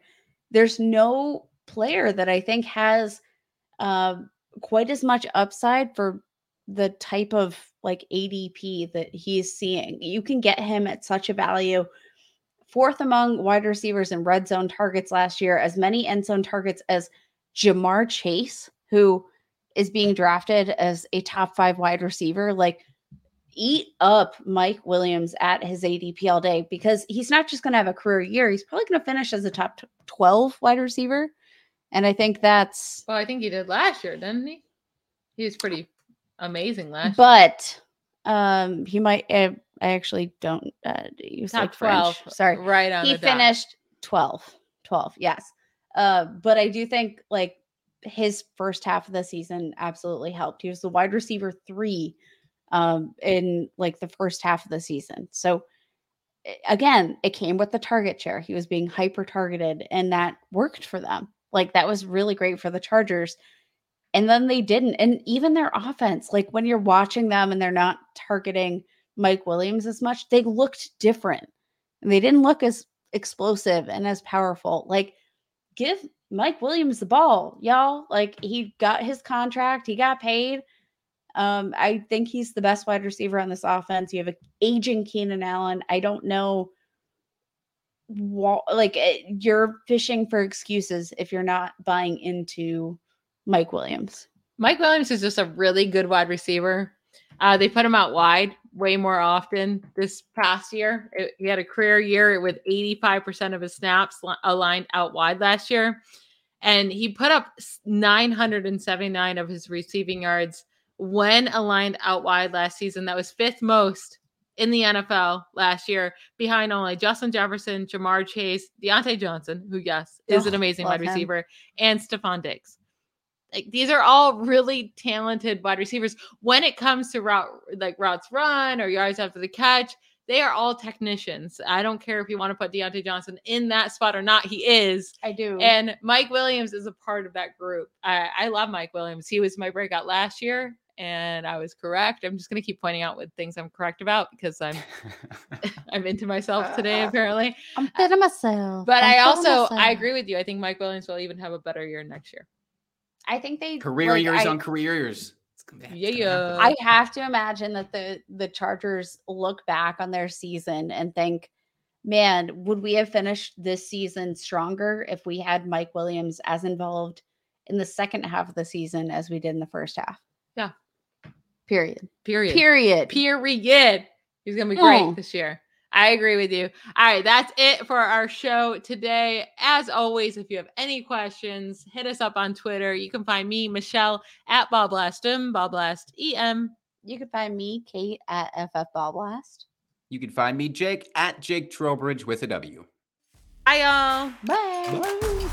There's no player that I think has uh, quite as much upside for the type of like ADP that he's seeing. You can get him at such a value. Fourth among wide receivers in red zone targets last year, as many end zone targets as Ja'Marr Chase, who is being drafted as a top five wide receiver. Like, eat up Mike Williams at his ADP all day because he's not just going to have a career year, he's probably going to finish as a top 12 wide receiver. And I think that's. Well, I think he did last year, didn't he? He was pretty amazing last but um he might i actually don't uh use Top like French. 12, sorry right on he the dot. finished 12 12 yes uh but i do think like his first half of the season absolutely helped he was the wide receiver three um in like the first half of the season so again it came with the target share he was being hyper targeted and that worked for them like that was really great for the chargers and then they didn't and even their offense like when you're watching them and they're not targeting mike williams as much they looked different. And they didn't look as explosive and as powerful. Like give mike williams the ball y'all. Like he got his contract he got paid. Um i think he's the best wide receiver on this offense. You have a aging keenan allen. I don't know like eh, you're fishing for excuses if you're not buying into mike williams Mike Williams is just a really good wide receiver. Uh, they put him out wide way more often this past year. It- he had a career year with 85% of his snaps li- aligned out wide last year. And he put up 979 of his receiving yards when aligned out wide last season. That was fifth most in the NFL last year, behind only Justin Jefferson, Ja'Marr Chase, Diontae Johnson, who, yes, is an Oh, amazing love wide him. receiver, and Stefon Diggs. Like these are all really talented wide receivers. When it comes to route like routes run or yards after the catch they are all technicians. I don't care if you want to put Diontae johnson in that spot or not he is. I do. And mike williams is a part of that group. I, I love mike williams. He was my breakout last year and i was correct i'm just going to keep pointing out what things i'm correct about because i'm i'm into myself today apparently i'm uh, fit of myself but I'm i fit of also i agree with you i think mike williams will even have a better year next year i think they Career like, years I- on career years. It's gonna- it's gonna Yeah. I have to imagine that the the Chargers look back on their season and think, man, would we have finished this season stronger if we had Mike Williams as involved in the second half of the season as we did in the first half? Yeah. Period. period Period. period. He's gonna be great Mm. this year. I agree with you. All right, that's it for our show today. As always, if you have any questions, hit us up on Twitter. You can find me, Michelle, at Ballblastem, Ballblast EM. You can find me, Kate, at FF Ball Blast. You can find me, Jake, at Jake Trowbridge with a W. Bye, y'all. Bye.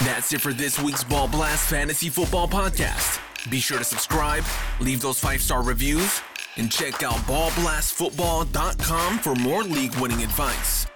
That's it for this week's Ball Blast Fantasy Football Podcast. Be sure to subscribe, leave those five star reviews, and check out ballblastfootball.com for more league winning advice.